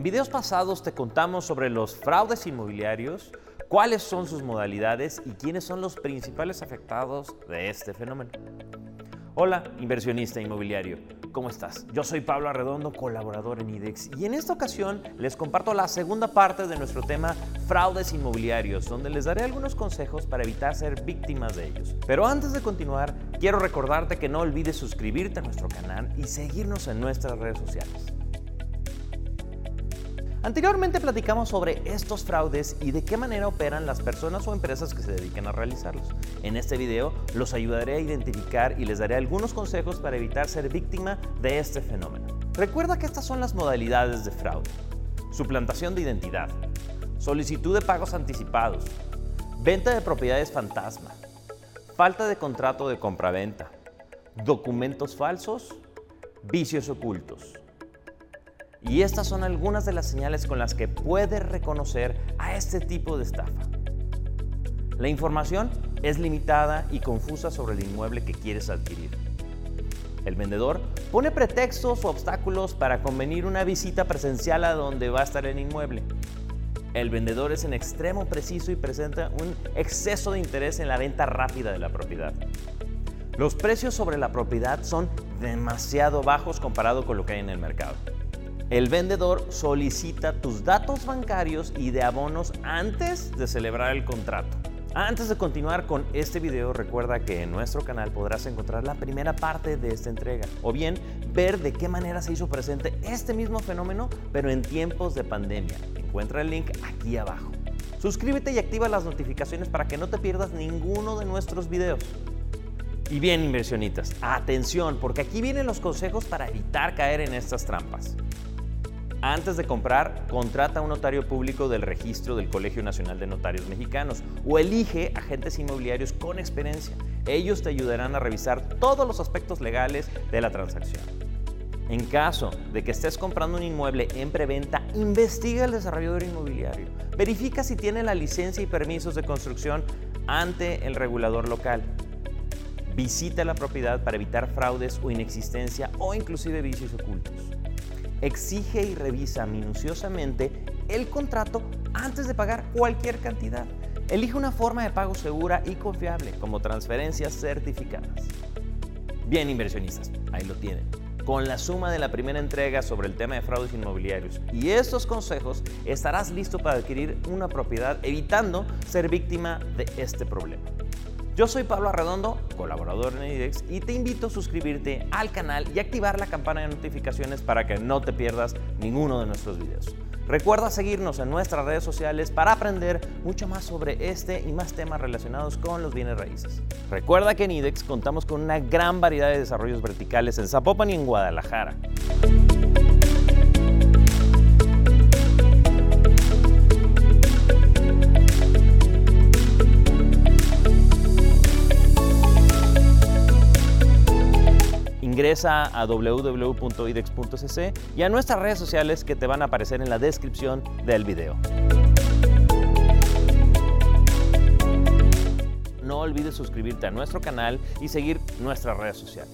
En videos pasados te contamos sobre los fraudes inmobiliarios, cuáles son sus modalidades y quiénes son los principales afectados de este fenómeno. Hola, inversionista inmobiliario. ¿Cómo estás? Yo soy Pablo Arredondo, colaborador en IDEX, y en esta ocasión les comparto la segunda parte de nuestro tema fraudes inmobiliarios, donde les daré algunos consejos para evitar ser víctimas de ellos. Pero antes de continuar, quiero recordarte que no olvides suscribirte a nuestro canal y seguirnos en nuestras redes sociales. Anteriormente platicamos sobre estos fraudes y de qué manera operan las personas o empresas que se dedican a realizarlos. En este video los ayudaré a identificar y les daré algunos consejos para evitar ser víctima de este fenómeno. Recuerda que estas son las modalidades de fraude. Suplantación de identidad, solicitud de pagos anticipados, venta de propiedades fantasma, falta de contrato de compraventa, documentos falsos, vicios ocultos. Y estas son algunas de las señales con las que puedes reconocer a este tipo de estafa. La información es limitada y confusa sobre el inmueble que quieres adquirir. El vendedor pone pretextos o obstáculos para convenir una visita presencial a donde va a estar el inmueble. El vendedor es en extremo preciso y presenta un exceso de interés en la venta rápida de la propiedad. Los precios sobre la propiedad son demasiado bajos comparado con lo que hay en el mercado. El vendedor solicita tus datos bancarios y de abonos antes de celebrar el contrato. Antes de continuar con este video, recuerda que en nuestro canal podrás encontrar la primera parte de esta entrega o bien ver de qué manera se hizo presente este mismo fenómeno, pero en tiempos de pandemia. Encuentra el link aquí abajo. Suscríbete y activa las notificaciones para que no te pierdas ninguno de nuestros videos. Y bien, inversionistas, atención, porque aquí vienen los consejos para evitar caer en estas trampas. Antes de comprar, contrata a un notario público del registro del Colegio Nacional de Notarios Mexicanos o elige agentes inmobiliarios con experiencia. Ellos te ayudarán a revisar todos los aspectos legales de la transacción. En caso de que estés comprando un inmueble en preventa, investiga al desarrollador inmobiliario. Verifica si tiene la licencia y permisos de construcción ante el regulador local. Visita la propiedad para evitar fraudes o inexistencia o inclusive vicios ocultos exige y revisa minuciosamente el contrato antes de pagar cualquier cantidad. Elige una forma de pago segura y confiable, como transferencias certificadas. Bien, inversionistas, ahí lo tienen. Con la suma de la primera entrega sobre el tema de fraudes inmobiliarios y estos consejos, estarás listo para adquirir una propiedad evitando ser víctima de este problema. Yo soy Pablo Arredondo, colaborador en IDEX, y te invito a suscribirte al canal y activar la campana de notificaciones para que no te pierdas ninguno de nuestros videos. Recuerda seguirnos en nuestras redes sociales para aprender mucho más sobre este y más temas relacionados con los bienes raíces. Recuerda que en IDEX contamos con una gran variedad de desarrollos verticales en Zapopan y en Guadalajara. A www.idex.cc y a nuestras redes sociales que te van a aparecer en la descripción del video. No olvides suscribirte a nuestro canal y seguir nuestras redes sociales.